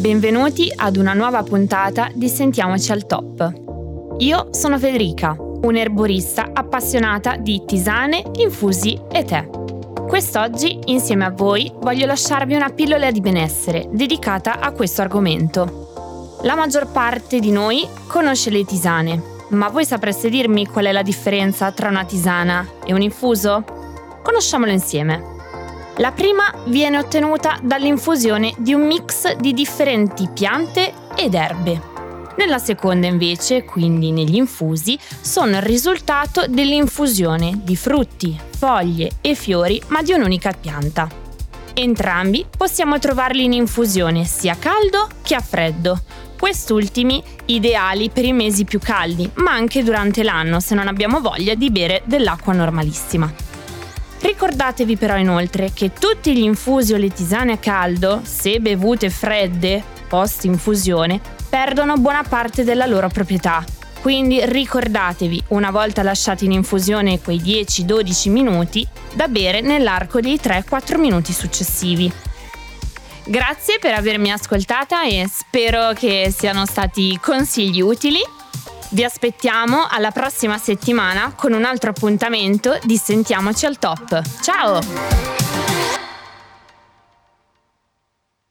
benvenuti ad una nuova puntata di Sentiamoci al Top. Io sono Federica, un'erborista appassionata di tisane, infusi e tè. Quest'oggi, insieme a voi, voglio lasciarvi una pillola di benessere dedicata a questo argomento. La maggior parte di noi conosce le tisane, ma voi sapreste dirmi qual è la differenza tra una tisana e un infuso? Conosciamolo insieme. La prima viene ottenuta dall'infusione di un mix di differenti piante ed erbe. Nella seconda invece, quindi negli infusi, sono il risultato dell'infusione di frutti, foglie e fiori ma di un'unica pianta. Entrambi possiamo trovarli in infusione sia a caldo che a freddo, quest'ultimi ideali per i mesi più caldi, ma anche durante l'anno se non abbiamo voglia di bere dell'acqua normalissima. Ricordatevi però inoltre che tutti gli infusi o le tisane a caldo, se bevute fredde, post infusione, perdono buona parte della loro proprietà. Quindi ricordatevi, una volta lasciati in infusione quei 10-12 minuti, da bere nell'arco dei 3-4 minuti successivi. Grazie per avermi ascoltata e spero che siano stati consigli utili vi aspettiamo alla prossima settimana con un altro appuntamento di Sentiamoci al top. Ciao!